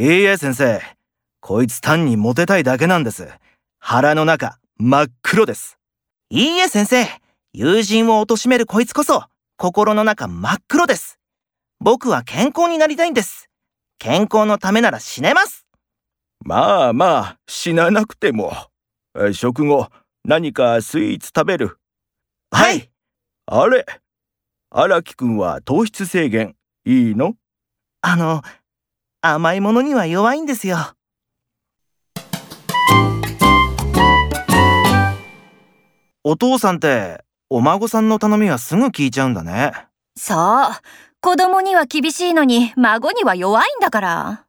いいえ先生。こいつ単にモテたいだけなんです。腹の中、真っ黒です。いいえ先生、友人を貶めるこいつこそ、心の中真っ黒です。僕は健康になりたいんです。健康のためなら死ねます。まあまあ、死ななくても。え食後、何かスイーツ食べる？はい。あれ荒木くんは糖質制限、いいの？あの、甘いものには弱いんですよ。お父さんって、お孫さんの頼みはすぐ聞いちゃうんだね。そう。子供には厳しいのに、孫には弱いんだから。